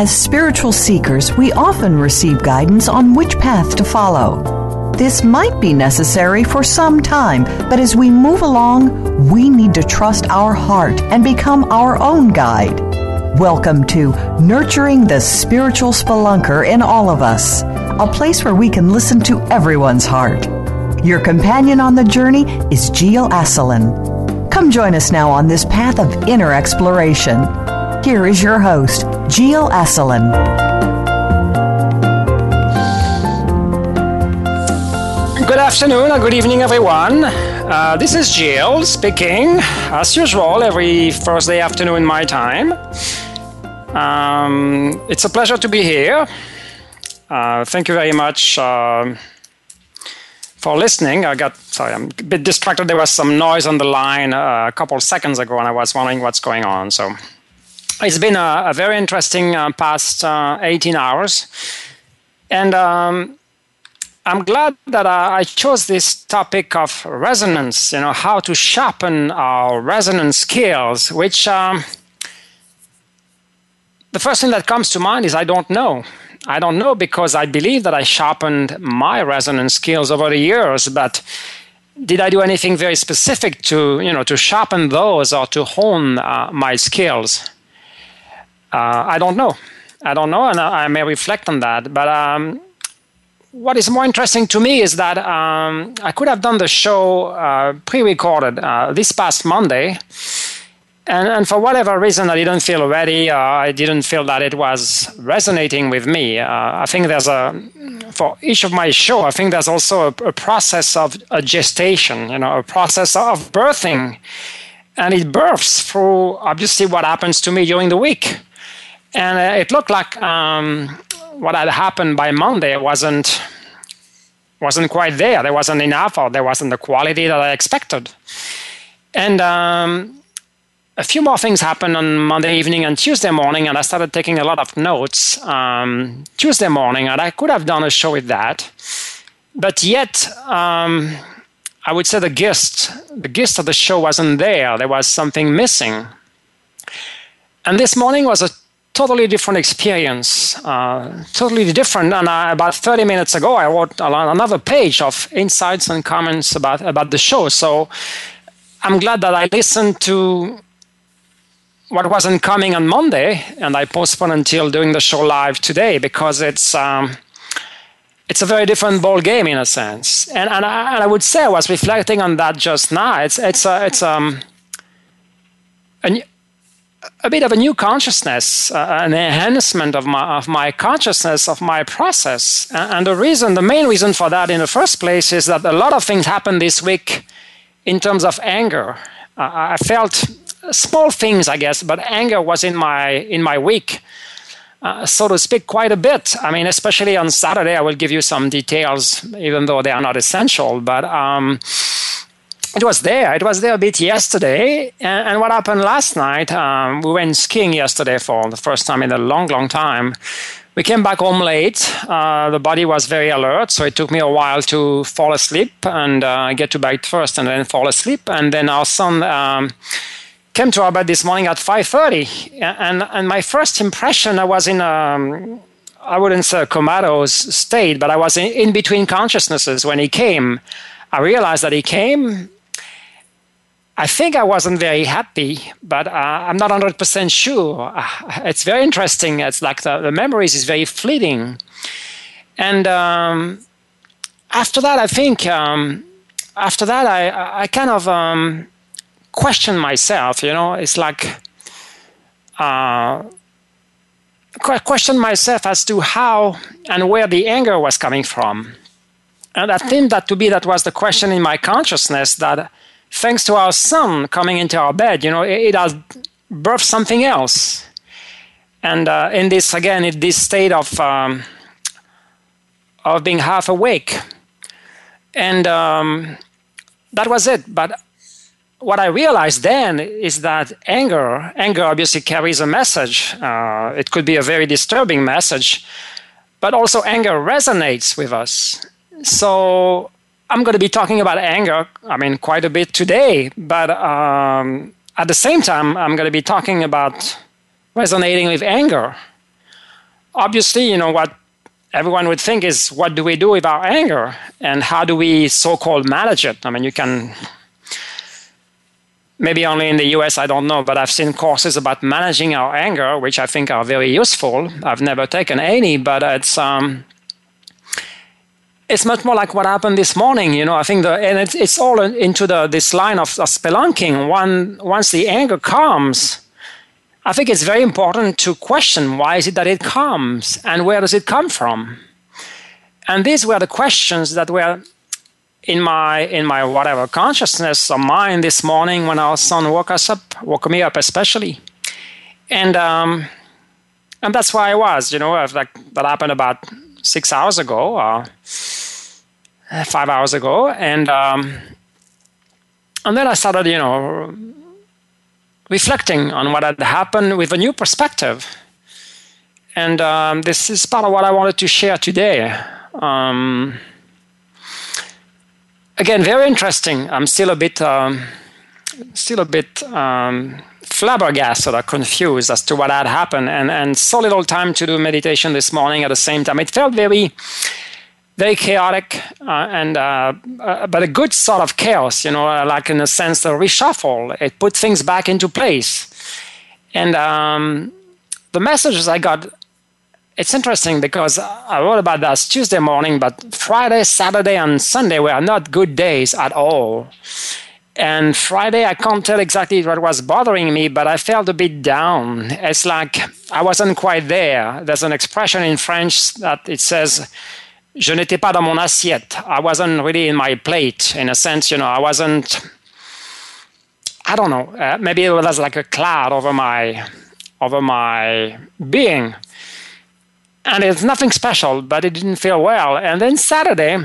As spiritual seekers, we often receive guidance on which path to follow. This might be necessary for some time, but as we move along, we need to trust our heart and become our own guide. Welcome to Nurturing the Spiritual Spelunker in All of Us, a place where we can listen to everyone's heart. Your companion on the journey is Gil Asselin. Come join us now on this path of inner exploration. Here is your host, Gil Asselin. Good afternoon and good evening, everyone. Uh, this is Gil speaking, as usual, every Thursday afternoon, my time. Um, it's a pleasure to be here. Uh, thank you very much uh, for listening. I got sorry, I'm a bit distracted. There was some noise on the line uh, a couple seconds ago, and I was wondering what's going on. So it's been a, a very interesting uh, past uh, 18 hours. And um, I'm glad that uh, I chose this topic of resonance, you know, how to sharpen our resonance skills, which um, the first thing that comes to mind is I don't know. I don't know because I believe that I sharpened my resonance skills over the years, but did I do anything very specific to, you know, to sharpen those or to hone uh, my skills? Uh, I don't know. I don't know, and I, may reflect on that. But um, what is more interesting to me is that um, I could have done the show uh, pre-recorded uh, this past Monday, and, and, for whatever reason, I didn't feel ready. Uh, I didn't feel that it was resonating with me. Uh, I think there's a for each of my show. I think there's also a, a process of a gestation. You know, a process of birthing, and it births through obviously what happens to me during the week and uh, it looked like um, what had happened by Monday wasn't wasn't quite there. There wasn't enough, or there wasn't the quality that I expected. And um, a few more things happened on Monday evening and Tuesday morning, and I started taking a lot of notes um, Tuesday morning, and I could have done a show with that, but yet. Um, I would say the gist, the gist of the show wasn't there. There was something missing. And this morning was a totally different experience, uh, totally different. And uh, about 30 minutes ago, I wrote another page of insights and comments about, about the show. So I'm glad that I listened to what wasn't coming on Monday, and I postponed until doing the show live today because it's um, it's a very different ball game in a sense. And and I, and I would say I was reflecting on that just now. It's it's a, it's um. A, a bit of a new consciousness, uh, an enhancement of my of my consciousness of my process. And the reason, the main reason for that in the first place, is that a lot of things happened this week in terms of anger. Uh, I felt small things, I guess, but anger was in my in my week. Uh, so to speak, quite a bit. I mean, especially on Saturday, I will give you some details, even though they are not essential. But um, it was there. It was there a bit yesterday. And, and what happened last night? Um, we went skiing yesterday for the first time in a long, long time. We came back home late. Uh, the body was very alert, so it took me a while to fall asleep and uh, get to bed first, and then fall asleep. And then our son um, came to our bed this morning at 5:30. And and my first impression, I was in a um, I wouldn't say comatose state, but I was in, in between consciousnesses when he came. I realized that he came I think I wasn't very happy, but uh, I'm not 100% sure. Uh, it's very interesting. It's like the, the memories is very fleeting. And um, after that, I think, um, after that, I, I kind of um, questioned myself, you know, it's like, uh, questioned myself as to how and where the anger was coming from. And I think that to be that was the question in my consciousness that thanks to our son coming into our bed, you know, it, it has birthed something else. And uh, in this, again, in this state of, um, of being half awake. And um, that was it. But what I realized then is that anger, anger obviously carries a message. Uh, it could be a very disturbing message, but also anger resonates with us. So I'm going to be talking about anger, I mean, quite a bit today, but um, at the same time, I'm going to be talking about resonating with anger. Obviously, you know, what everyone would think is what do we do with our anger and how do we so called manage it? I mean, you can maybe only in the US, I don't know, but I've seen courses about managing our anger, which I think are very useful. I've never taken any, but it's. Um, it's much more like what happened this morning, you know. I think the and it's, it's all into the this line of, of spelunking. One once the anger comes, I think it's very important to question why is it that it comes and where does it come from. And these were the questions that were in my in my whatever consciousness or mind this morning when our son woke us up, woke me up especially, and um, and that's why I was, you know, like that happened about six hours ago, uh, five hours ago, and um, and then I started, you know, reflecting on what had happened with a new perspective, and um, this is part of what I wanted to share today. Um, again, very interesting. I'm still a bit, um, still a bit um, flabbergasted or confused as to what had happened, and and so little time to do meditation this morning. At the same time, it felt very, very chaotic, uh, and uh, uh, but a good sort of chaos. You know, like in a sense, the reshuffle. It put things back into place, and um, the messages I got it's interesting because I wrote about that Tuesday morning, but Friday, Saturday, and Sunday were not good days at all. And Friday, I can't tell exactly what was bothering me, but I felt a bit down. It's like I wasn't quite there. There's an expression in French that it says, Je n'étais pas dans mon assiette. I wasn't really in my plate, in a sense, you know, I wasn't, I don't know, uh, maybe it was like a cloud over my, over my being and it's nothing special, but it didn't feel well. And then Saturday,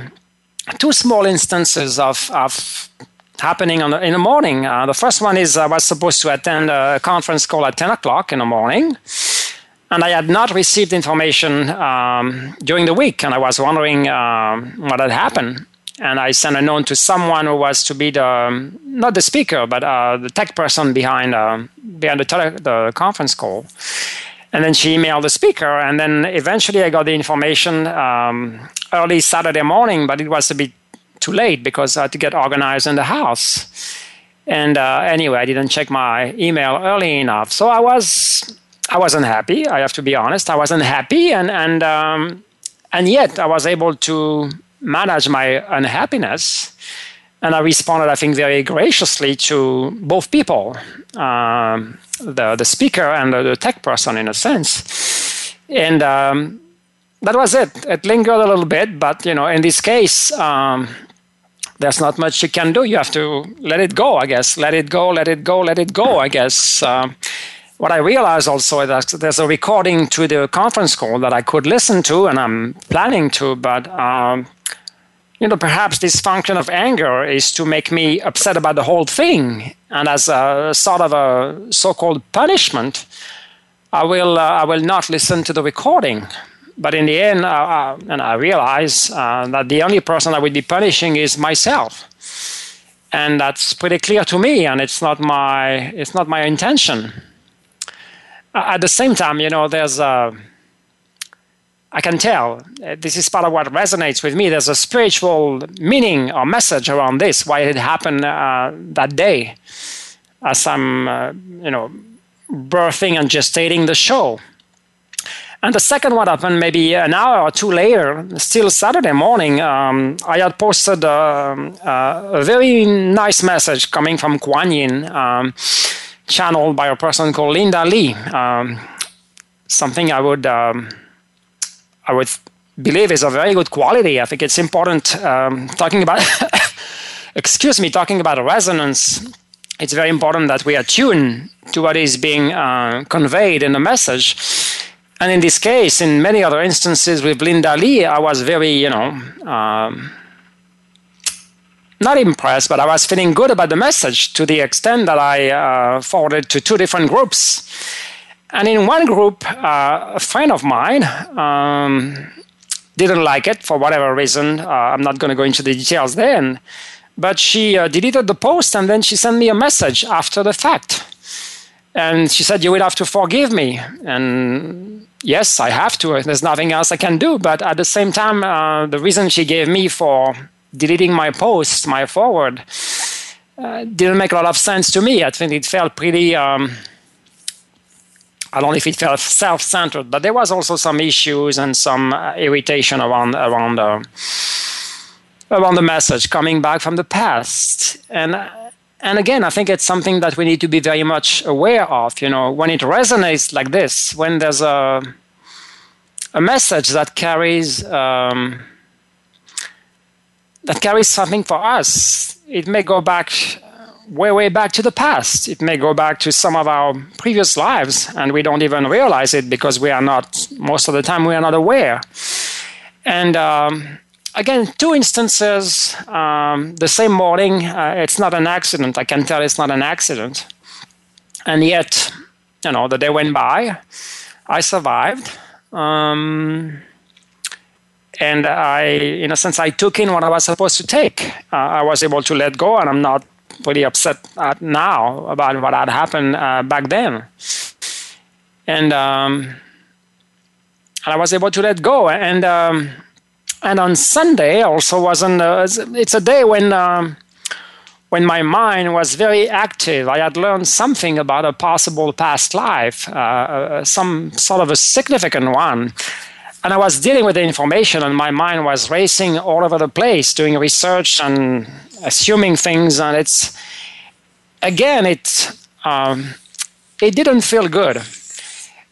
two small instances of, of happening the, in the morning. Uh, the first one is I was supposed to attend a conference call at 10 o'clock in the morning, and I had not received information um, during the week, and I was wondering um, what had happened. And I sent a note to someone who was to be the not the speaker, but uh, the tech person behind uh, behind the, tele- the conference call. And then she emailed the speaker, and then eventually I got the information um, early Saturday morning, but it was a bit too late because I had to get organized in the house. And uh, anyway, I didn't check my email early enough, so I was I wasn't happy. I have to be honest. I wasn't happy, and and um, and yet I was able to manage my unhappiness and I responded, I think, very graciously to both people, um, the the speaker and the, the, tech person, in a sense. And um, that was it. It lingered a little bit, but you know, in this case, um, there's not much you can do. You have to let it go, I guess. Let it go, let it go, let it go. I guess. Uh, what I realized also is that there's a recording to the conference call that I could listen to, and I'm planning to, but um, you know, perhaps this function of anger is to make me upset about the whole thing. And as a sort of a so called punishment, I will, uh, I will not listen to the recording. But in the end, uh, uh, and I realize uh, that the only person I would be punishing is myself. And that's pretty clear to me, and it's not my, it's not my intention. At the same time, you know, there's a I can tell uh, this is part of what resonates with me. There's a spiritual meaning or message around this, why it happened uh, that day, as I'm, uh, you know, birthing and gestating the show. And the second one happened maybe an hour or two later, still Saturday morning. Um, I had posted um, uh, a very nice message coming from Kuan Yin, um, channeled by a person called Linda Lee. Um, something I would um, I would believe is a very good quality. I think it's important um, talking about excuse me talking about resonance. It's very important that we attune to what is being uh, conveyed in the message. And in this case, in many other instances with Linda Lee, I was very, you know, um, not impressed, but I was feeling good about the message to the extent that I uh, forwarded to two different groups. And in one group, uh, a friend of mine um, didn't like it for whatever reason. Uh, I'm not going to go into the details then. But she uh, deleted the post and then she sent me a message after the fact. And she said, You will have to forgive me. And yes, I have to. There's nothing else I can do. But at the same time, uh, the reason she gave me for deleting my post, my forward, uh, didn't make a lot of sense to me. I think it felt pretty. Um, I don't know if it felt self-centered, but there was also some issues and some uh, irritation around around uh, around the message coming back from the past. And and again, I think it's something that we need to be very much aware of. You know, when it resonates like this, when there's a a message that carries um, that carries something for us, it may go back way, way back to the past. It may go back to some of our previous lives, and we don't even realize it because we are not, most of the time, we are not aware. And um, again, two instances um, the same morning. Uh, it's not an accident. I can tell it's not an accident. And yet, you know, the day went by. I survived. Um, and I, in a sense, I took in what I was supposed to take. Uh, I was able to let go, and I'm not pretty upset now about what had happened uh, back then. And um, I was able to let go. And um, and on Sunday also wasn't. Uh, it's a day when. Um, when my mind was very active, I had learned something about a possible past life, uh, uh some sort of a significant one. And I was dealing with the information, and my mind was racing all over the place, doing research and assuming things, and it's again it um, it didn't feel good.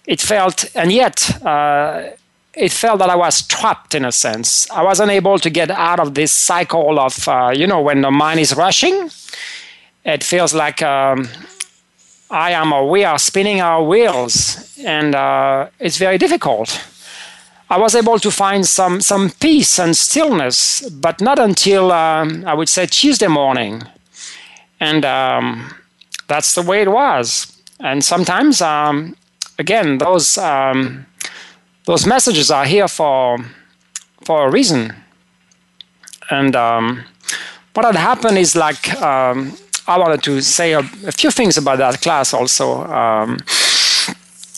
It felt, and yet uh, it felt that I was trapped in a sense. I wasn't able to get out of this cycle of uh, you know when the mind is rushing. It feels like. Um, I am or we are spinning our wheels, and uh, it's very difficult. I was able to find some, some peace and stillness, but not until um, I would say Tuesday morning. And um, that's the way it was. And sometimes, um, again, those, um, those messages are here for, for a reason. And um, what had happened is like, I wanted to say a, a, few things about that class also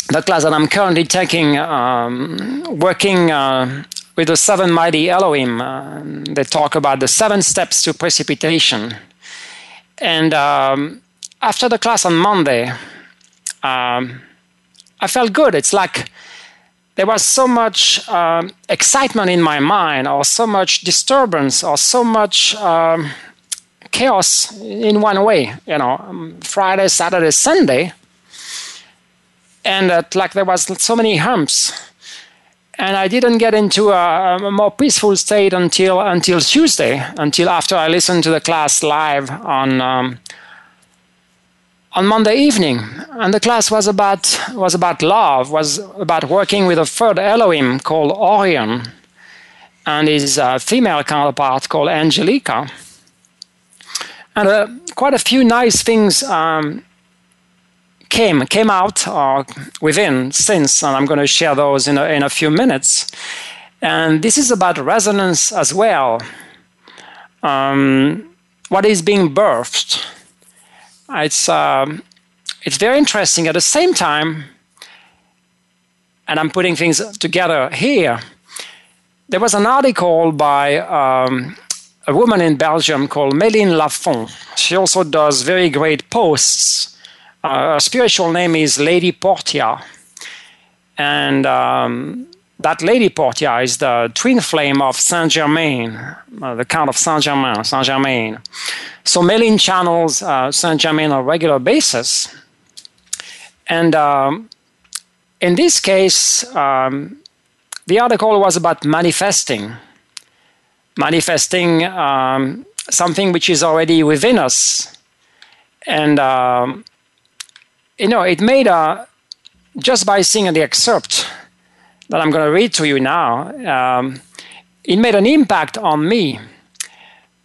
the class that I'm currently taking, um, working uh, with the seven mighty Elohim. Uh, they talk about the seven steps to precipitation. And um, after the class on Monday, um, I felt good. It's like there was so much um, excitement in my mind, or so much disturbance, or so much um, chaos in one way. You know, Friday, Saturday, Sunday and that like there was so many humps and I didn't get into a, a, more peaceful state until until Tuesday, until after I listened to the class live on um, on Monday evening. And the class was about was about love, was about working with a third Elohim called Orion, and his uh, female counterpart called Angelica. And uh, quite a few nice things um, came came out uh, within since, and I'm going to share those in a, in a few minutes. And this is about resonance as well. Um, what is being birthed? It's um, it's very interesting. At the same time, and I'm putting things together here. There was an article by um, a woman in Belgium called Méline Lafont. She also does very great posts uh, her spiritual name is Lady Portia. And um, that Lady Portia is the twin flame of Saint Germain, uh, the Count of Saint Germain, Saint Germain. So Méline channels uh, Saint Germain on a regular basis. And um, in this case, um, the article was about manifesting, manifesting um, something which is already within us. And, um, you know, it made a, just by seeing the excerpt that I'm going to read to you now, um, it made an impact on me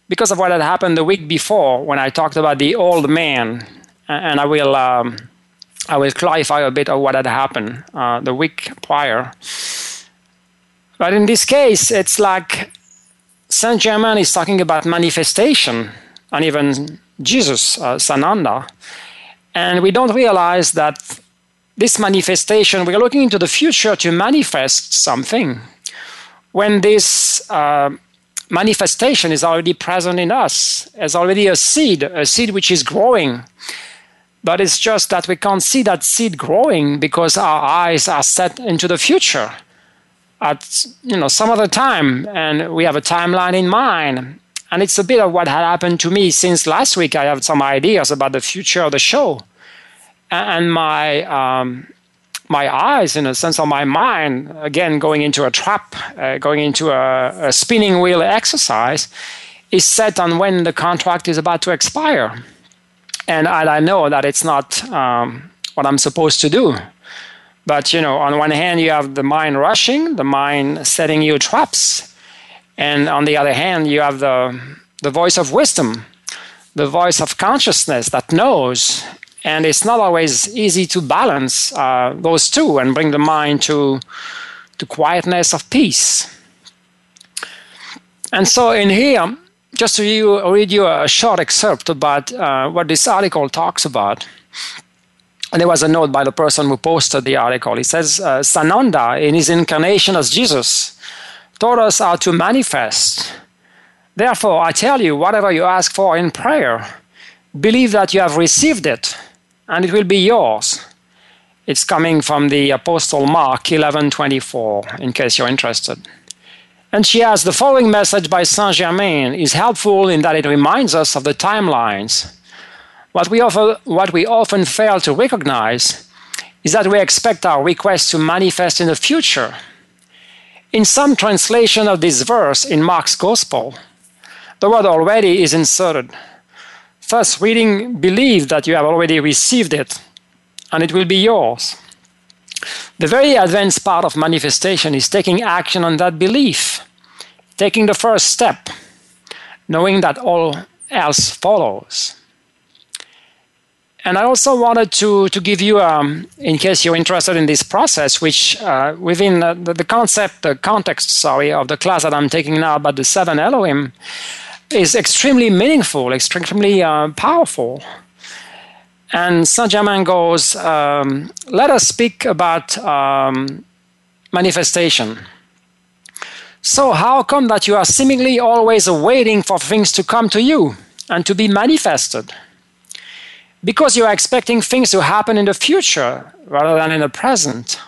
because of what had happened the week before when I talked about the old man. And I will, um, I will clarify a bit of what had happened uh, the week prior. But in this case, it's like Saint Germain is talking about manifestation, and even Jesus, uh, Sananda. And we don't realize that this manifestation, we're looking into the future to manifest something. When this uh, manifestation is already present in us, as already a seed, a seed which is growing. But it's just that we can't see that seed growing because our eyes are set into the future at you know some other time and we have a timeline in mind and it's a bit of what had happened to me since last week. I have some ideas about the future of the show. And my um, my eyes in a sense of my mind again going into a trap uh, going into a, a, spinning wheel exercise is set on when the contract is about to expire. And i, I know that it's not um, what i'm supposed to do. But you know, on one hand, you have the mind rushing, the mind setting you traps, and on the other hand, you have the the voice of wisdom, the voice of consciousness that knows. And it's not always easy to balance uh, those two and bring the mind to to quietness of peace. And so, in here, just to read you a short excerpt about uh, what this article talks about. And there was a note by the person who posted the article. He says, uh, Sananda, in his incarnation as Jesus, taught us how to manifest. Therefore, I tell you, whatever you ask for in prayer, believe that you have received it, and it will be yours. It's coming from the Apostle Mark 11:24, in case you're interested. And she has the following message by Saint Germain is helpful in that it reminds us of the timelines what we, often, what we often fail to recognize is that we expect our requests to manifest in the future. In some translation of this verse in Mark's Gospel, the word already is inserted. Thus, reading, believe that you have already received it, and it will be yours. The very advanced part of manifestation is taking action on that belief, taking the first step, knowing that all else follows. And I also wanted to, to give you, um, in case you're interested in this process, which uh, within the, the, concept, the context, sorry, of the class that I'm taking now about the seven Elohim, is extremely meaningful, extremely uh, powerful. And Saint Germain goes, um, let us speak about um, manifestation. So, how come that you are seemingly always waiting for things to come to you and to be manifested? Because you're expecting things to happen in the future rather than in the present.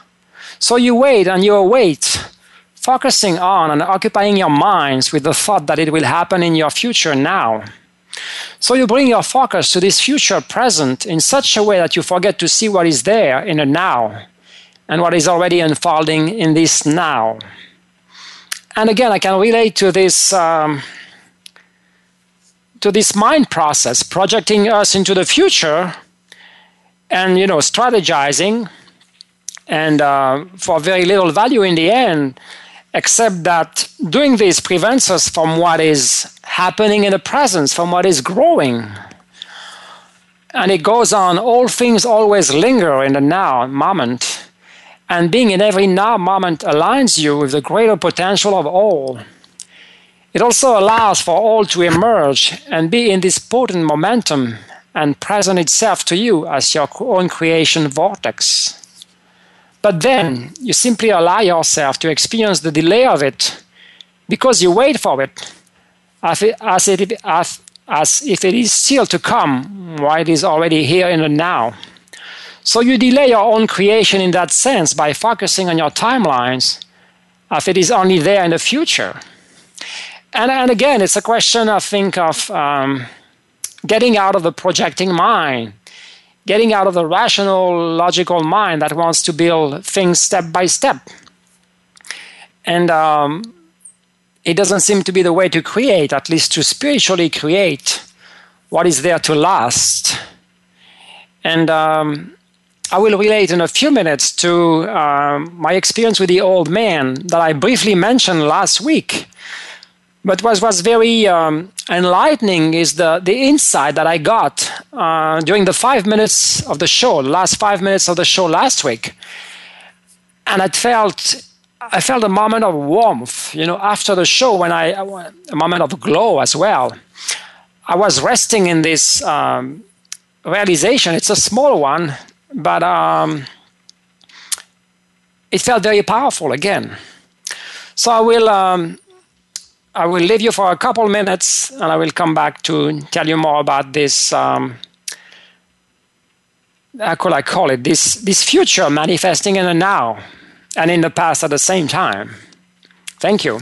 So you wait and you await, focusing on and occupying your minds with the thought that it will happen in your future now. So you bring your focus to this future present in such a way that you forget to see what is there in the now and what is already unfolding in this now. And again, I can relate to this. Um, to this mind process, projecting us into the future and, you know, strategizing and uh, for very little value in the end, except that doing this prevents us from what is happening in the present, from what is growing. And it goes on, all things always linger in the now moment. And being in every now moment aligns you with the greater potential of all. It also allows for all to emerge and be in this potent momentum and present itself to you as your own creation vortex. But then you simply allow yourself to experience the delay of it because you wait for it as, it, as, it, as, as if it is still to come while it is already here in the now. So you delay your own creation in that sense by focusing on your timelines as it is only there in the future and, and again, it's a question, I think, of um, getting out of the projecting mind getting out of the rational, logical mind that wants to build things step by step. And um, it doesn't seem to be the way to create, at least to spiritually create what is there to last. And um, I will relate in a few minutes to uh, my experience with the old man that I briefly mentioned last week. But what was very um, enlightening is the, the insight that I got uh, during the five minutes of the show, the last five minutes of the show last week. And I felt, I felt a moment of warmth, you know, after the show when I, a moment of glow as well. I was resting in this um, realization. It's a small one, but um, it felt very powerful again. So I will um, I will leave you for a couple minutes and I will come back to tell you more about this. Um, how could I call it? This, this future manifesting in the now and in the past at the same time. Thank you.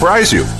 surprise you.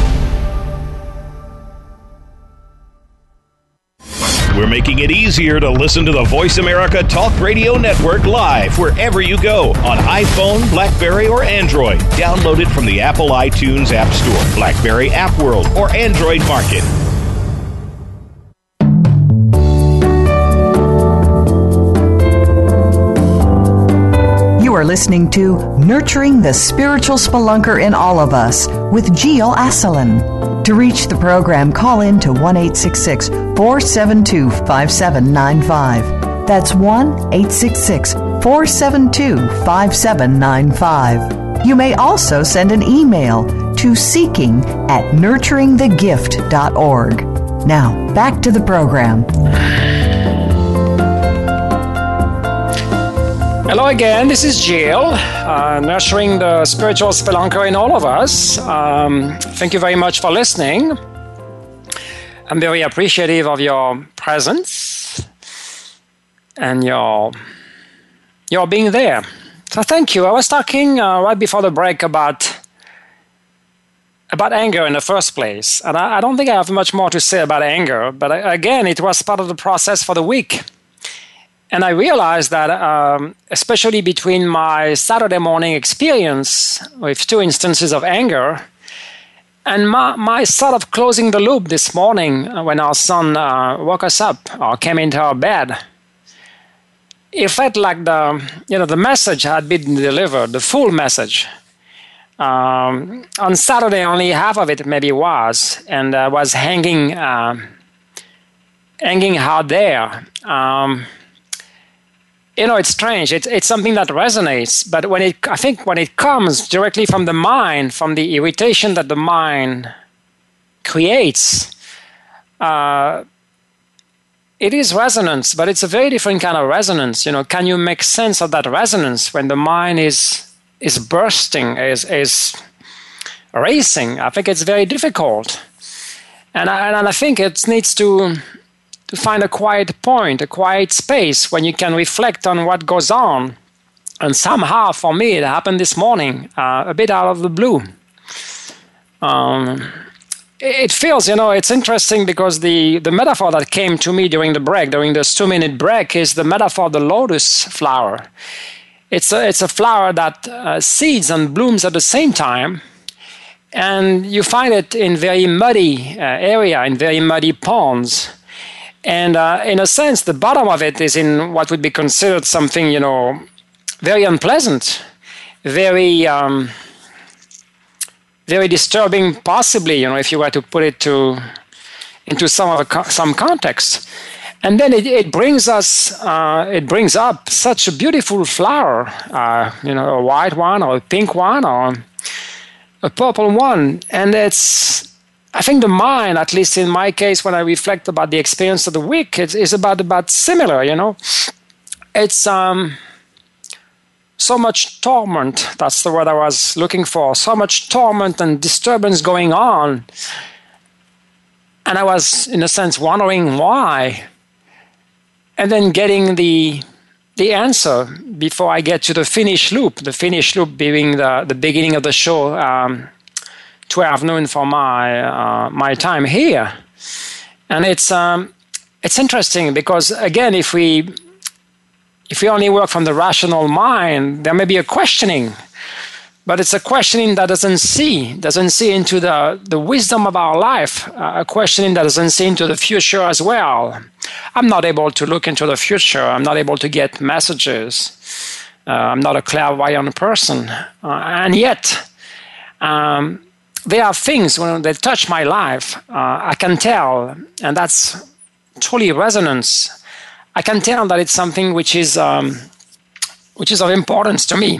We're making it easier to listen to the Voice America Talk Radio Network live wherever you go on iPhone, Blackberry, or Android. Download it from the Apple iTunes App Store, Blackberry App World, or Android Market. You are listening to Nurturing the Spiritual Spelunker in All of Us with Gil Asselin. To reach the program, call in to 1 472 5795. That's 1 866 472 5795. You may also send an email to seeking at nurturingthegift.org. Now, back to the program. Hello again, this is Gil, uh, nurturing the spiritual spelunker in all of us. Um, thank you very much for listening. I'm very appreciative of your presence and your your being there. So thank you. I was talking uh, right before the break about about anger in the first place, and I, I don't think I have much more to say about anger. But I, again, it was part of the process for the week. And I realized that, um, especially between my Saturday morning experience with two instances of anger and my, my sort of closing the loop this morning when our son uh, woke us up or came into our bed, it felt like the, you know, the message had been delivered, the full message. Um, on Saturday, only half of it maybe was, and uh, was hanging, uh, hanging out there. Um, you know, it's strange. It's, it's something that resonates, but when it, I think when it comes directly from the mind, from the irritation that the mind creates, uh, it is resonance, but it's a very different kind of resonance. You know, can you make sense of that resonance when the mind is is bursting, is is racing? I think it's very difficult, and I, and I think it needs to to find a quiet point, a quiet space when you can reflect on what goes on. And somehow, for me, it happened this morning, uh, a bit out of the blue. Um, it feels, you know, it's interesting because the, the metaphor that came to me during the break, during this two minute break, is the metaphor of the lotus flower. It's a, it's a flower that uh, seeds and blooms at the same time. And you find it in very muddy uh, area, in very muddy ponds. And uh, in a sense, the bottom of it is in what would be considered something, you know, very unpleasant, very um, very disturbing, possibly, you know, if you were to put it to into some of a, some context. And then it, it brings us, uh, it brings up such a beautiful flower, uh, you know, a white one or a pink one or a purple one. And it's, I think the mind, at least in my case, when I reflect about the experience of the week, it's about, about similar, you know. It's, um, so much torment that's the word i was looking for so much torment and disturbance going on and i was in a sense wondering why and then getting the the answer before i get to the finish loop the finish loop being the, the beginning of the show um, 12 noon for my uh, my time here and it's um, it's interesting because again if we if we only work from the rational mind, there may be a questioning, but it's a questioning that doesn't see, doesn't see into the, the wisdom of our life, uh, a questioning that doesn't see into the future as well. I'm not able to look into the future. I'm not able to get messages. Uh, I'm not a clairvoyant person. Uh, and yet, um, there are things when they touch my life, uh, I can tell, and that's truly resonance I can tell that it's something which is um, which is of importance to me.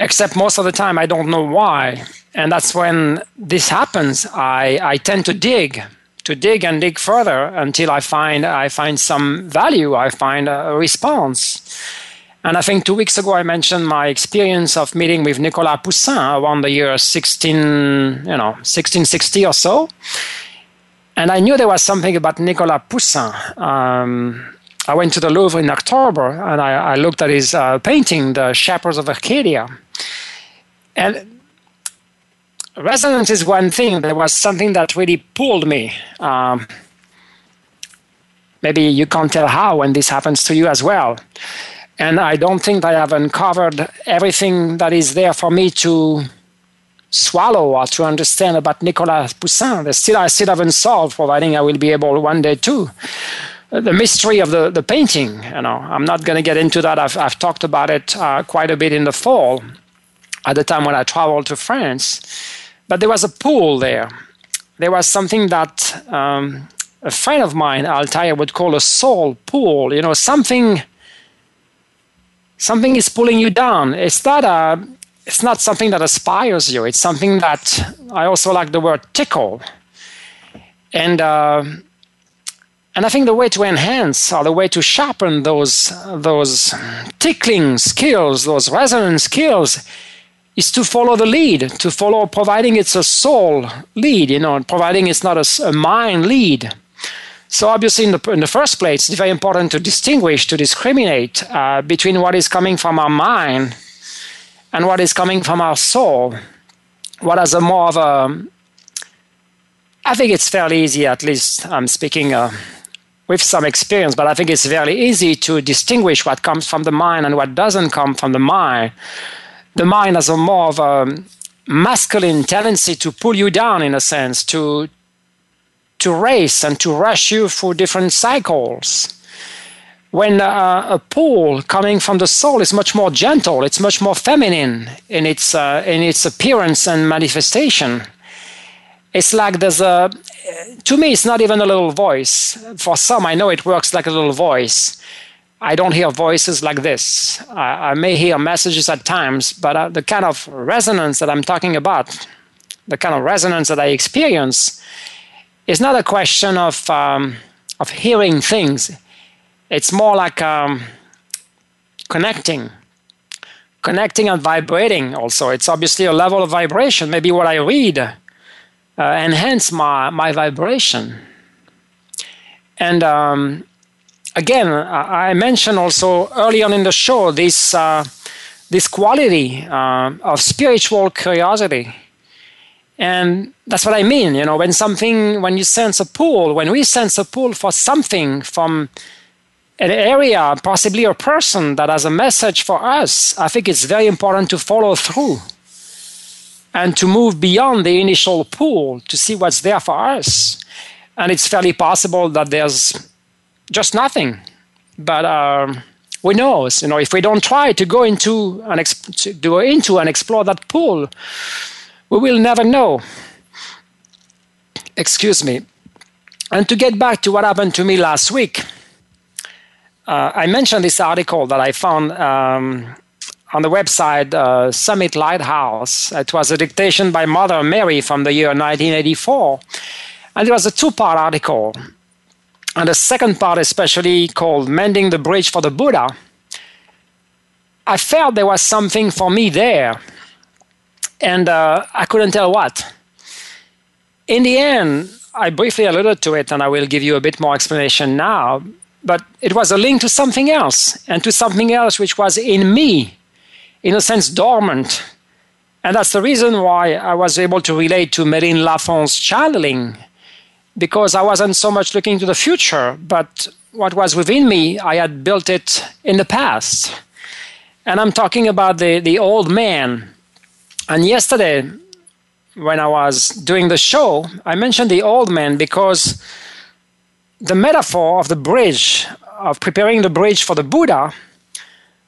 Except most of the time I don't know why, and that's when this happens. I, I tend to dig, to dig and dig further until I find I find some value. I find a response. And I think two weeks ago I mentioned my experience of meeting with Nicolas Poussin around the year 16, you know, 1660 or so. And I knew there was something about Nicolas Poussin. Um, I went to the Louvre in October and I, I looked at his uh, painting, The Shepherds of Arcadia. And resonance is one thing. There was something that really pulled me. Um, maybe you can't tell how when this happens to you as well. And I don't think I have uncovered everything that is there for me to swallow or to understand about Nicolas Poussin. There's still, I still haven't solved, providing I will be able one day to the mystery of the, the painting. You know, I'm not going to get into that. I've, I've talked about it uh, quite a bit in the fall at the time when I traveled to France. But there was a pool there. There was something that um, a friend of mine, Altair, would call a soul pool. You know, something something is pulling you down. It's not a it's not something that aspires you. It's something that I also like the word tickle. And uh, and I think the way to enhance or the way to sharpen those, those tickling skills, those resonance skills, is to follow the lead, to follow, providing it's a soul lead, you know, providing it's not a, a mind lead. So obviously, in the, in the first place, it's very important to distinguish, to discriminate uh, between what is coming from our mind and what is coming from our soul. What has a more of a, I think it's fairly easy, at least I'm speaking uh, with some experience, but I think it's fairly easy to distinguish what comes from the mind and what doesn't come from the mind. The mind has a more of a masculine tendency to pull you down, in a sense, to to race and to rush you through different cycles. When uh, a pull coming from the soul is much more gentle, it's much more feminine in its uh, in its appearance and manifestation. It's like there's a to me it's not even a little voice. For some i know it works like a little voice. I don't hear voices like this. I, I may hear messages at times but uh, the kind of resonance that i'm talking about the kind of resonance that i experience is not a question of um, of hearing things it's more like um, connecting connecting and vibrating also it's obviously a level of vibration maybe what i read uh, enhance my, my vibration. And um, again, I mentioned also early on in the show this, uh, this quality uh, of spiritual curiosity. And that's what I mean. You know, when something, when you sense a pull, when we sense a pull for something from an area, possibly a person that has a message for us, I think it's very important to follow through and to move beyond the initial pull to see what's there for us. And it's fairly possible that there's just nothing. But um, we know, you know, if we don't try to go into and exp- to go into and explore that pull, we will never know. Excuse me. And to get back to what happened to me last week, uh, I mentioned this article that I found um, on the website uh, Summit Lighthouse. It was a dictation by Mother Mary from the year 1984. And it was a two part article. And the second part, especially called Mending the Bridge for the Buddha, I felt there was something for me there and uh, I couldn't tell what. In the end, I briefly alluded to it, and I will give you a bit more explanation now. But it was a link to something else, and to something else which was in me, in a sense, dormant. And that's the reason why I was able to relate to Méline Lafon's channeling, because I wasn't so much looking to the future, but what was within me, I had built it in the past. And I'm talking about the, the old man and yesterday, when I was doing the show, I mentioned the old man because the metaphor of the bridge, of preparing the bridge for the Buddha,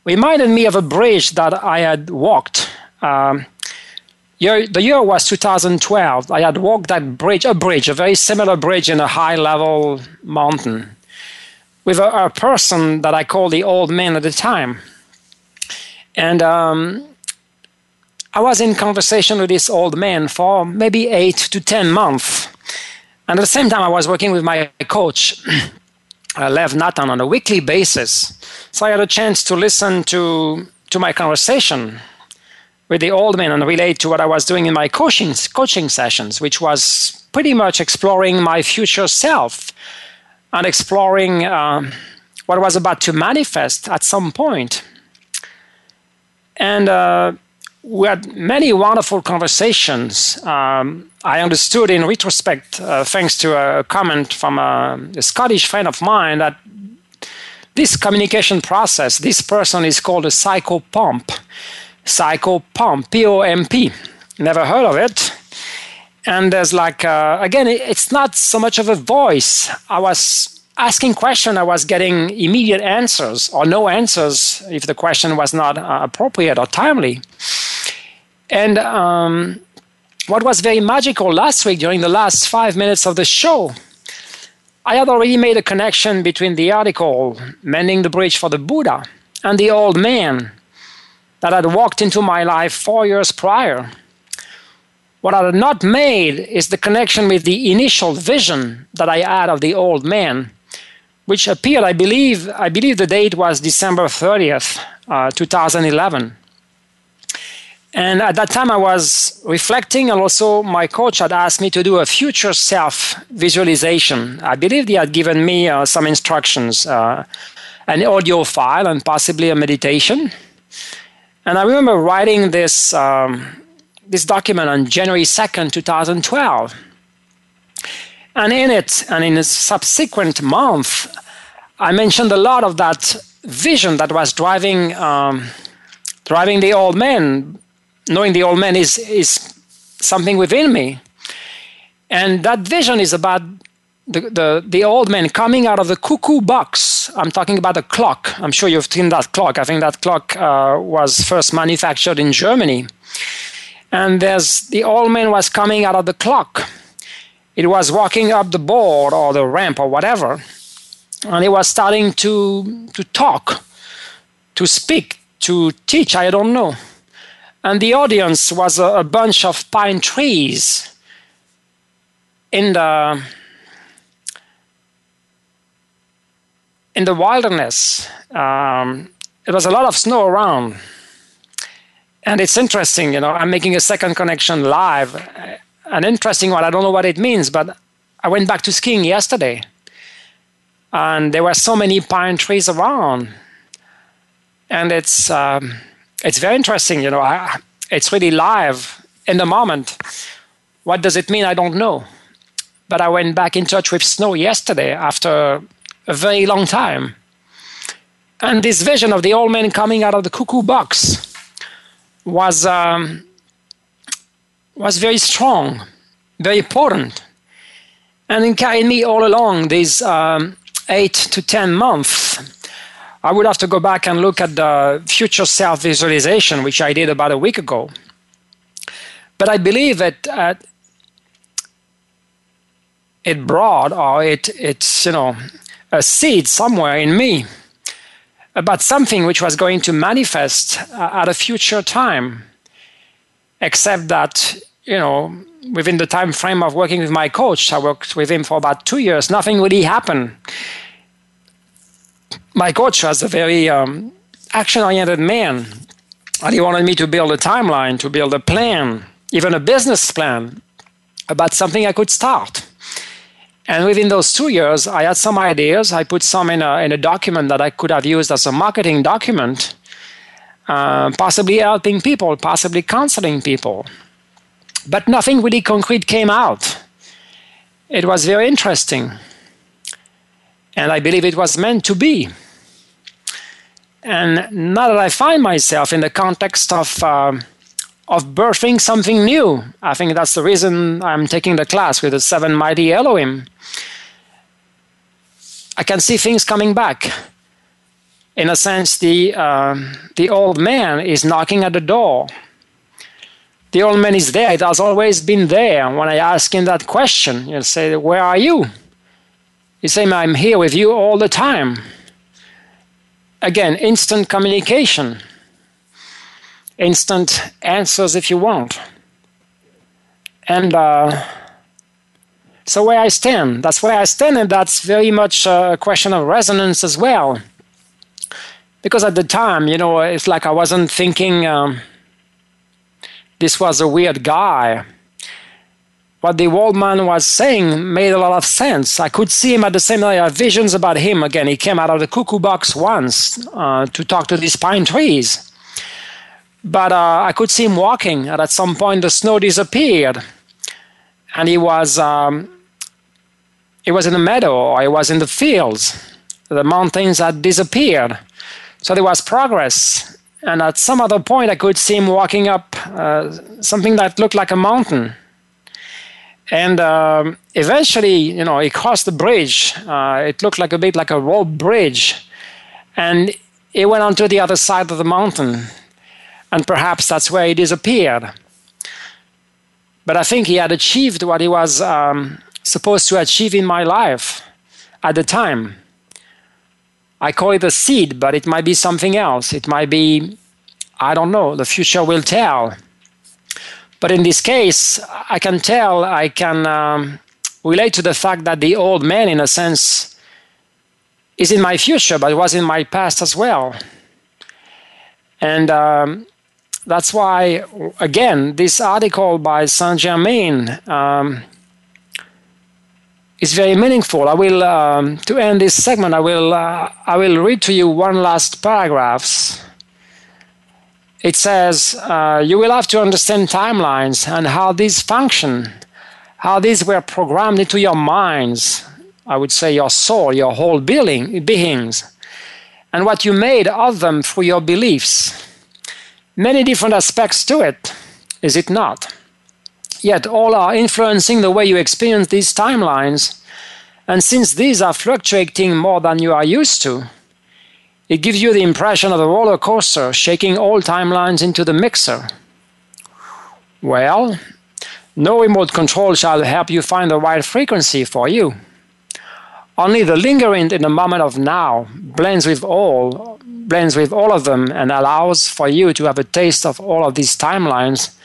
reminded me of a bridge that I had walked. Um, year, the year was 2012. I had walked that bridge, a bridge, a very similar bridge in a high level mountain, with a, a person that I called the old man at the time. And um, I was in conversation with this old man for maybe eight to 10 months. And at the same time, I was working with my coach, uh, Lev Nathan, on a weekly basis. So I had a chance to listen to, to my conversation with the old man and relate to what I was doing in my coaching, coaching sessions, which was pretty much exploring my future self and exploring um, what was about to manifest at some point. And uh, we had many wonderful conversations. Um, I understood in retrospect, uh, thanks to a comment from a, a, Scottish friend of mine, that this communication process, this person is called a psychopomp. Psychopomp, P O M P. Never heard of it. And there's like, uh, again, it's not so much of a voice. I was asking question, I was getting immediate answers or no answers if the question was not uh, appropriate or timely. And um, what was very magical last week during the last five minutes of the show, I had already made a connection between the article, Mending the Bridge for the Buddha, and the old man that had walked into my life four years prior. What I had not made is the connection with the initial vision that I had of the old man, which appeared, I believe, I believe the date was December 30th, uh, 2011. And at that time, I was reflecting, and also my coach had asked me to do a future self visualization. I believe he had given me uh, some instructions, uh, an audio file, and possibly a meditation. And I remember writing this, um, this document on January 2nd, 2012. And in it, and in a subsequent month, I mentioned a lot of that vision that was driving, um, driving the old man knowing the old man is is something within me and that vision is about the, the, the old man coming out of the cuckoo box. I'm talking about a clock. I'm sure you've seen that clock. I think that clock uh, was first manufactured in Germany. And there's the old man was coming out of the clock. It was walking up the board or the ramp or whatever. And it was starting to, to talk, to speak, to teach. I don't know and the audience was a, a bunch of pine trees in the in the wilderness. Um, it was a lot of snow around, and it's interesting. You know, I'm making a second connection live. An interesting one. I don't know what it means, but I went back to skiing yesterday, and there were so many pine trees around, and it's. Um, it's very interesting. You know, I, it's really live in the moment. What does it mean? I don't know. But I went back in touch with snow yesterday after a very long time. And this vision of the old man coming out of the cuckoo box was, um, was very strong, very important. And it carried me all along these um, eight to 10 months. I would have to go back and look at the future self visualization, which I did about a week ago. But I believe that uh, it brought or it, it's, you know, a seed somewhere in me about something which was going to manifest uh, at a future time except that you know within the time frame of working with my coach i worked with him for about two years nothing really happened my coach was a very um, action oriented man and he wanted me to build a timeline to build a plan even a business plan about something i could start and within those two years, I had some ideas. I put some in a, in a document that I could have used as a marketing document, uh, possibly helping people, possibly counseling people. But nothing really concrete came out. It was very interesting. And I believe it was meant to be. And now that I find myself in the context of uh, of birthing something new. I think that's the reason I'm taking the class with the seven mighty Elohim. I can see things coming back. In a sense, the, uh, the old man is knocking at the door. The old man is there. It has always been there. When I ask him that question, he'll say, Where are you? He say, I'm here with you all the time. Again, instant communication instant answers if you want. And uh, so where I stand, that's where I stand, and that's very much a question of resonance as well. Because at the time, you know, it's like I wasn't thinking um, this was a weird guy. What the old man was saying made a lot of sense. I could see him at the same time. I had visions about him. Again, he came out of the cuckoo box once uh, to talk to these pine trees but uh, I could see him walking, and at some point the snow disappeared, and he was um, he was in the meadow, or he was in the fields. The mountains had disappeared, so there was progress. And at some other point, I could see him walking up uh, something that looked like a mountain. And um, eventually, you know, he crossed the bridge. Uh, it looked like a bit like a rope bridge, and he went onto the other side of the mountain and perhaps that's where he disappeared. But I think he had achieved what he was um, supposed to achieve in my life at the time. I call it a seed, but it might be something else. It might be, I don't know, the future will tell. But in this case, I can tell, I can um, relate to the fact that the old man, in a sense, is in my future, but was in my past as well. And um, that's why, again, this article by Saint Germain um, is very meaningful. I will, um, to end this segment, I will, uh, I will read to you one last paragraph. It says, uh, You will have to understand timelines and how these function, how these were programmed into your minds, I would say your soul, your whole being, beings, and what you made of them through your beliefs many different aspects to it, is it not? Yet all are influencing the way you experience these timelines, and since these are fluctuating more than you are used to, it gives you the impression of a roller coaster shaking all timelines into the mixer. Well, no remote control shall help you find the right frequency for you. Only the lingering in the moment of now blends with all, blends with all of them, and allows for you to have a taste of all of these timelines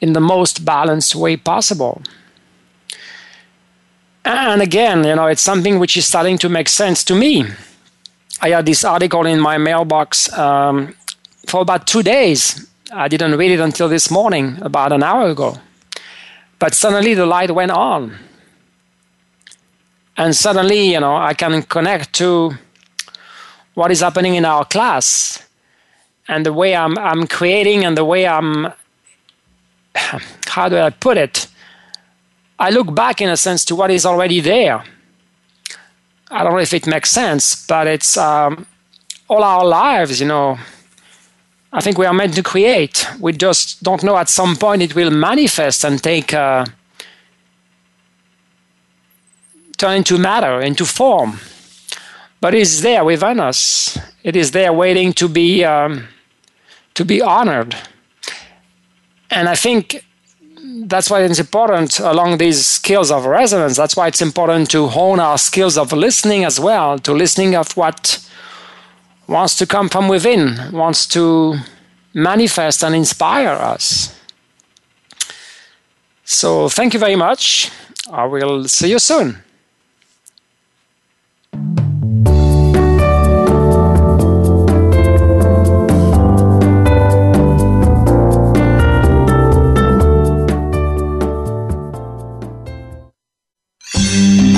in the most balanced way possible. And again, you know, it's something which is starting to make sense to me. I had this article in my mailbox um, for about two days. I didn't read it until this morning, about an hour ago. But suddenly the light went on and suddenly you know i can connect to what is happening in our class and the way i'm i'm creating and the way i'm how do i put it I look back in a sense to what is already there. I don't know if it makes sense, but it's um, all our lives, you know. I think we are meant to create. We just don't know at some point it will manifest and take uh, turn into matter, into form. But it's there within us. It is there waiting to be um, to be honored. And I think that's why it's important along these skills of resonance. That's why it's important to hone our skills of listening as well, to listening of what wants to come from within, wants to manifest and inspire us. So, thank you very much. I will see you soon.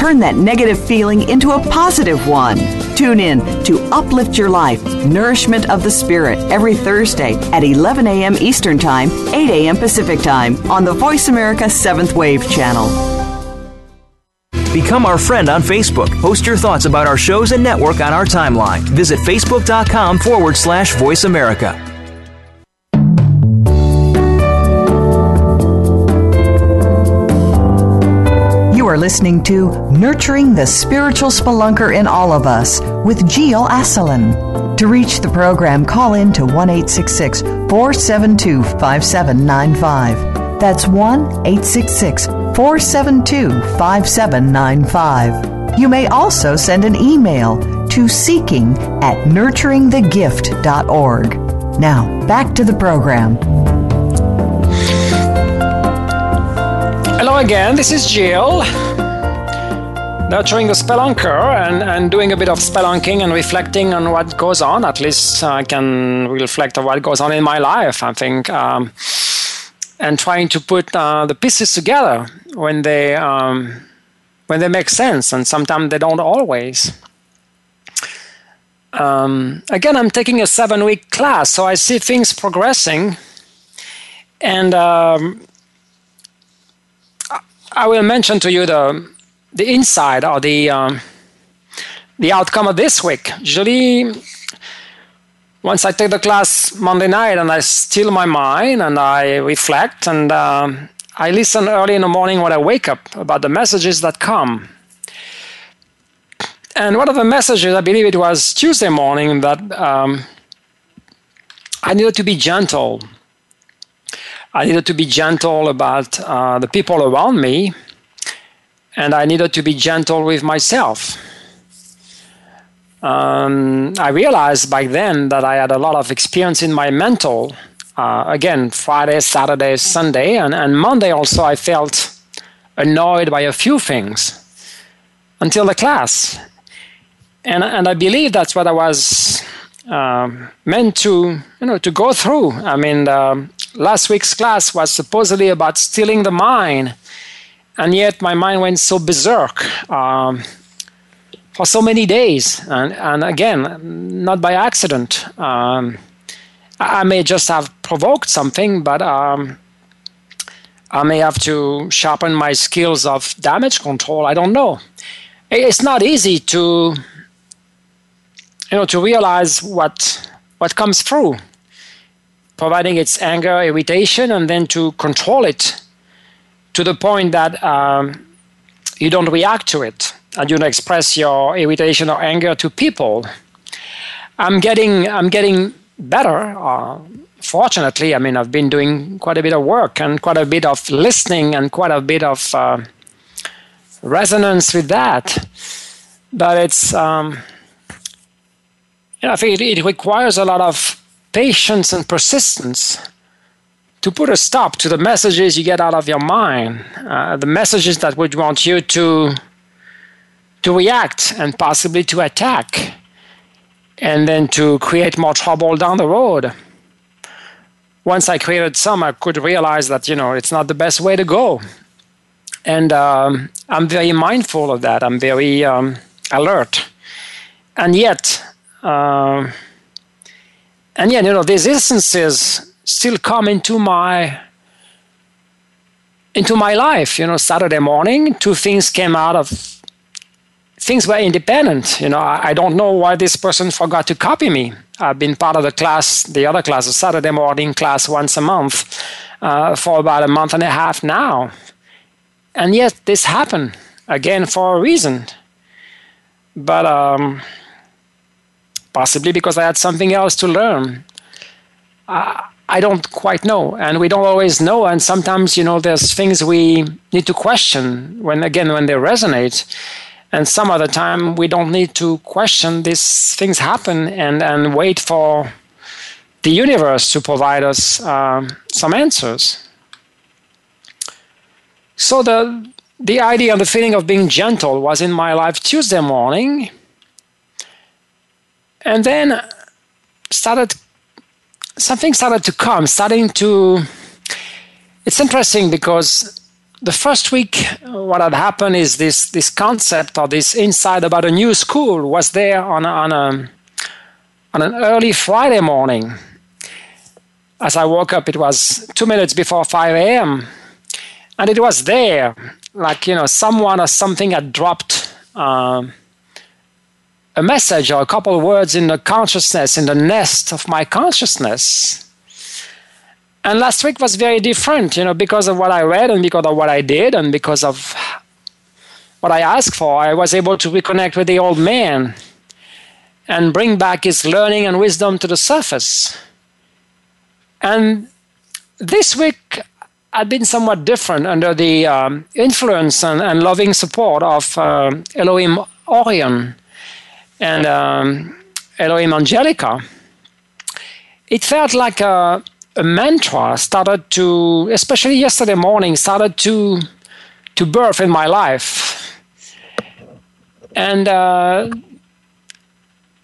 Turn that negative feeling into a positive one. Tune in to Uplift Your Life, Nourishment of the Spirit, every Thursday at 11 a.m. Eastern Time, 8 a.m. Pacific Time on the Voice America 7th Wave channel. Become our friend on Facebook. Post your thoughts about our shows and network on our timeline. Visit facebook.com forward slash voice America. Are listening to Nurturing the Spiritual Spelunker in All of Us with Gil Asselin. To reach the program, call in to 1 472 5795. That's 1 472 5795. You may also send an email to seeking at nurturingthegift.org. Now, back to the program. Again, this is Gil. Nurturing the spelunker and, and doing a bit of spelunking and reflecting on what goes on. At least I can reflect on what goes on in my life, I think. Um, and trying to put uh, the pieces together when they, um, when they make sense, and sometimes they don't always. Um, again, I'm taking a seven week class, so I see things progressing. And um, I will mention to you the the inside or the um, the outcome of this week. Usually, once I take the class Monday night and I still my mind and I reflect and um, I listen early in the morning when I wake up about the messages that come. And one of the messages, I believe it was Tuesday morning, that um, I needed to be gentle I needed to be gentle about uh, the people around me, and I needed to be gentle with myself. Um, I realized by then that I had a lot of experience in my mental. Uh, again, Friday, Saturday, Sunday, and, and Monday also, I felt annoyed by a few things until the class. And, and I believe that's what I was uh, meant to, you know, to go through. I mean, um, last week's class was supposedly about stealing the mind, and yet my mind went so berserk um, for so many days. And, and again, not by accident. Um, I may just have provoked something, but um, I may have to sharpen my skills of damage control. I don't know. It's not easy to you know to realize what what comes through, providing its anger, irritation, and then to control it to the point that um, you don't react to it and you don't express your irritation or anger to people. I'm getting I'm getting better. Uh, fortunately, I mean, I've been doing quite a bit of work and quite a bit of listening and quite a bit of uh, resonance with that. But it's, um, know, I think it, it, requires a lot of patience and persistence to put a stop to the messages you get out of your mind, uh, the messages that would want you to to react and possibly to attack, and then to create more trouble down the road. Once I created some, I could realize that you know it's not the best way to go, and um, I'm very mindful of that. I'm very um, alert, and yet, uh, and yeah, you know, these instances still come into my into my life. You know, Saturday morning, two things came out of things were independent. You know, I, I, don't know why this person forgot to copy me. I've been part of the class, the other class, the Saturday morning class once a month uh, for about a month and a half now. And yet this happened again for a reason. But um, possibly because I had something else to learn. Uh, I don't quite know, and we don't always know. And sometimes, you know, there's things we need to question when, again, when they resonate and some other time we don't need to question these things happen and, and wait for the universe to provide us um, some answers so the the idea and the feeling of being gentle was in my life tuesday morning and then started something started to come starting to it's interesting because the first week, what had happened is this this concept or this insight about a new school was there on on a on an early Friday morning. As I woke up, it was two minutes before 5 a.m. And it was there, like, you know, someone or something had dropped uh, a message or a couple of words in the consciousness, in the nest of my consciousness. And last week was very different, you know, because of what I read and because of what I did and because of what I asked for. I was able to reconnect with the old man and bring back his learning and wisdom to the surface. And this week had been somewhat different under the um, influence and, and, loving support of uh, Elohim Orion and um, Elohim Angelica. It felt like a a mantra started to, especially yesterday morning, started to to birth in my life, and uh,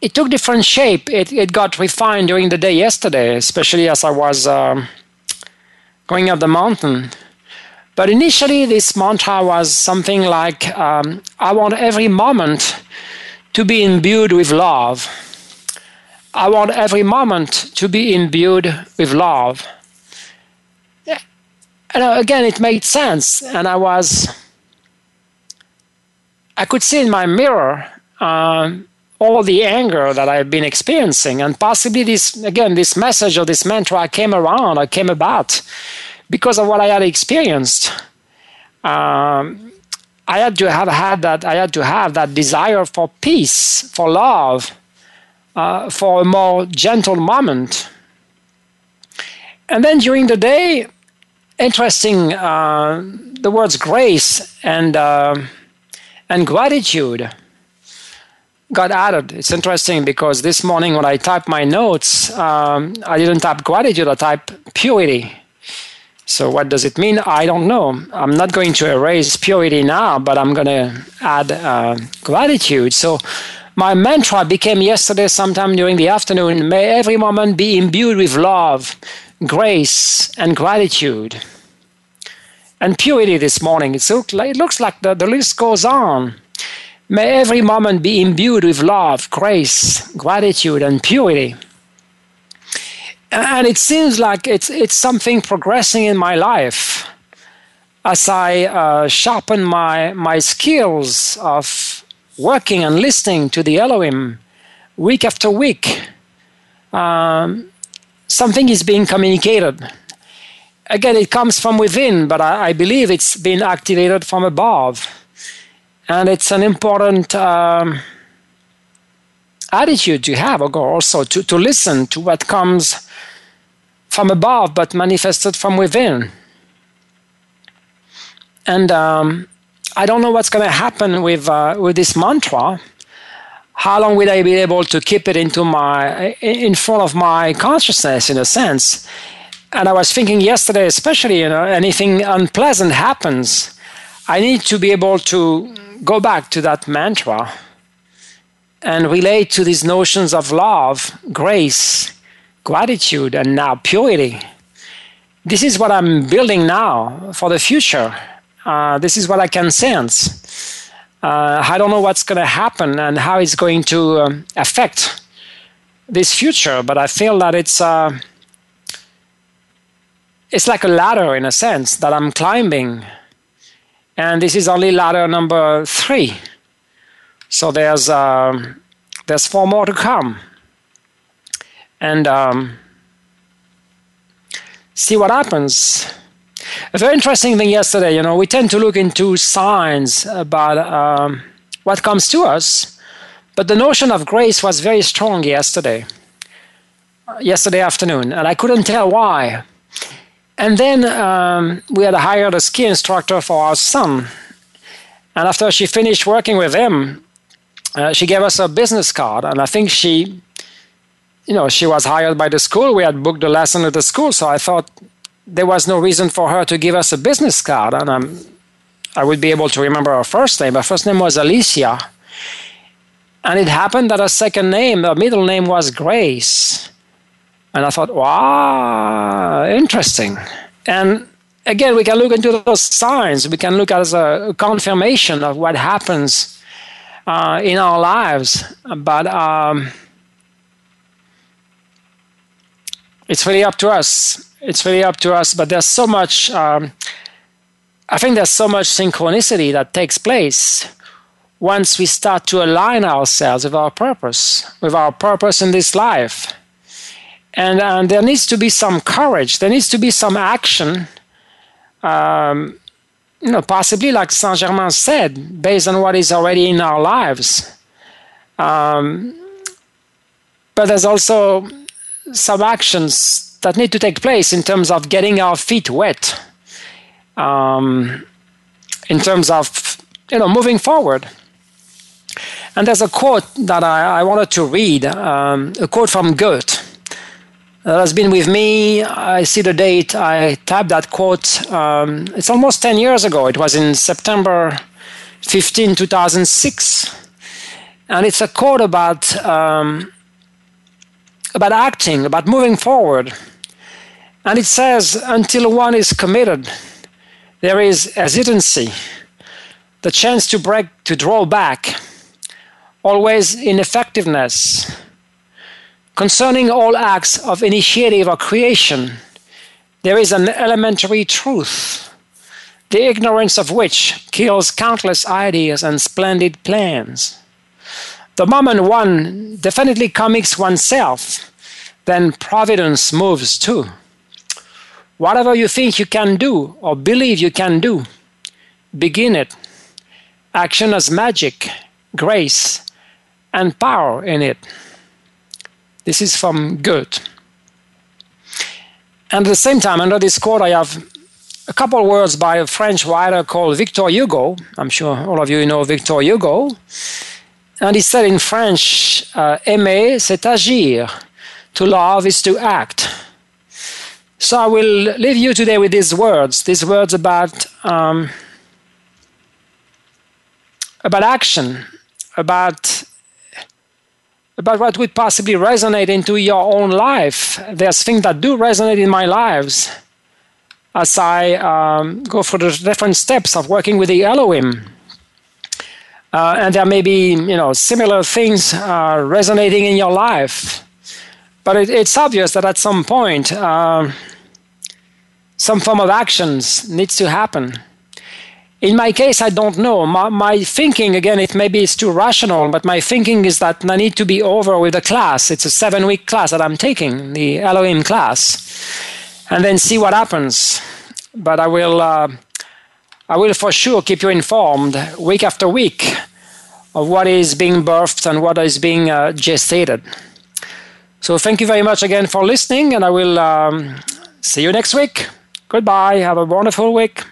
it took different shape. It it got refined during the day yesterday, especially as I was uh, going up the mountain. But initially, this mantra was something like, um, "I want every moment to be imbued with love." I want every moment to be imbued with love. And uh, again, it made sense. And I was, I could see in my mirror um, all the anger that I've been experiencing. And possibly this, again, this message or this mantra came around, or came about because of what I had experienced. Um, I had to have had that, I had to have that desire for peace, for love uh, for a more gentle moment. And then during the day, interesting, uh, the words grace and, uh, and gratitude got added. It's interesting because this morning when I typed my notes, um, I didn't type gratitude, I typed purity. So what does it mean? I don't know. I'm not going to erase purity now, but I'm going to add uh, gratitude. So my mantra became yesterday, sometime during the afternoon may every moment be imbued with love, grace, and gratitude. And purity this morning. It looks like the, the list goes on. May every moment be imbued with love, grace, gratitude, and purity. And it seems like it's, it's something progressing in my life. as I uh, sharpen my, my skills of working and listening to the Elohim week after week, um, something is being communicated. Again, it comes from within, but I, I, believe it's been activated from above. And it's an important um, attitude to have, also to, to listen to what comes from above but manifested from within. And um, I don't know what's going to happen with, uh, with this mantra how long will I be able to keep it into my in front of my consciousness in a sense? And I was thinking yesterday, especially you know, anything unpleasant happens, I need to be able to go back to that mantra and relate to these notions of love, grace, gratitude, and now purity. This is what I'm building now for the future. Uh, this is what I can sense uh, I don't know what's going to happen and how it's going to um, affect this future, but I feel that it's uh, it's like a ladder in a sense that I'm climbing, and this is only ladder number three. So there's uh, there's four more to come, and um, see what happens. A very interesting thing yesterday, you know, we tend to look into signs about um, what comes to us, but the notion of grace was very strong yesterday, yesterday afternoon, and I couldn't tell why. And then um, we had hired a ski instructor for our son. And after she finished working with him, uh, she gave us a business card. And I think she, you know, she was hired by the school. We had booked a lesson at the school. So I thought there was no reason for her to give us a business card, and I'm, I would be able to remember her first name. Her first name was Alicia, and it happened that her second name, her middle name was Grace, and I thought, wow, interesting. And again, we can look into those signs. We can look as a confirmation of what happens uh, in our lives, but. Um, it's really up to us it's really up to us. But there's so much. Um, I think there's so much synchronicity that takes place once we start to align ourselves with our purpose, with our purpose in this life. And, and there needs to be some courage. There needs to be some action. Um, you know, possibly like Saint Germain said, based on what is already in our lives. Um, but there's also some actions that need to take place in terms of getting our feet wet, um, in terms of you know moving forward. And there's a quote that I, I wanted to read, um, a quote from Goethe that has been with me. I see the date. I typed that quote. Um, it's almost 10 years ago. It was in September 15, 2006. And it's a quote about, um, about acting, about moving forward. And it says, until one is committed, there is hesitancy, the chance to break, to draw back, always ineffectiveness. Concerning all acts of initiative or creation, there is an elementary truth, the ignorance of which kills countless ideas and splendid plans. The moment one definitely commits oneself, then providence moves too. Whatever you think you can do or believe you can do, begin it. Action has magic, grace, and power in it. This is from Goethe. And at the same time, under this quote, I have a couple words by a French writer called Victor Hugo. I'm sure all of you know Victor Hugo. And he said in French, uh, aimer, c'est agir. To love is to act. So I will leave you today with these words, these words about um, about action, about about what would possibly resonate into your own life. There's things that do resonate in my lives as I um, go through the different steps of working with the Elohim. Uh, and there may be, you know, similar things uh, resonating in your life. But it, it's obvious that at some point, uh, some form of actions needs to happen. in my case, I don't know. My, my, thinking, again, it maybe it's too rational, but my thinking is that I need to be over with the class. It's a seven week class that I'm taking, the Elohim class, and then see what happens. But I will, uh, I will for sure keep you informed week after week of what is being birthed and what is being uh, gestated. So thank you very much again for listening, and I will um, see you next week. Goodbye. Have a wonderful week.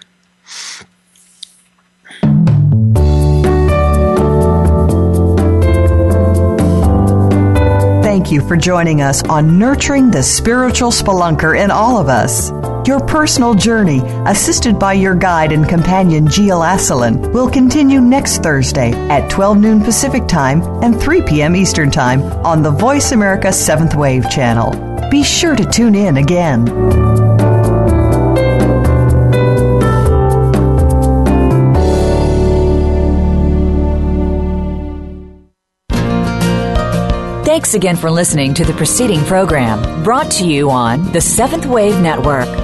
Thank you for joining us on Nurturing the Spiritual Spelunker in All of Us. Your personal journey, assisted by your guide and companion Gil Asselin, will continue next Thursday at 12 noon Pacific Time and 3 p.m. Eastern Time on the Voice America 7th Wave channel. Be sure to tune in again. Thanks again for listening to the preceding program brought to you on the Seventh Wave Network.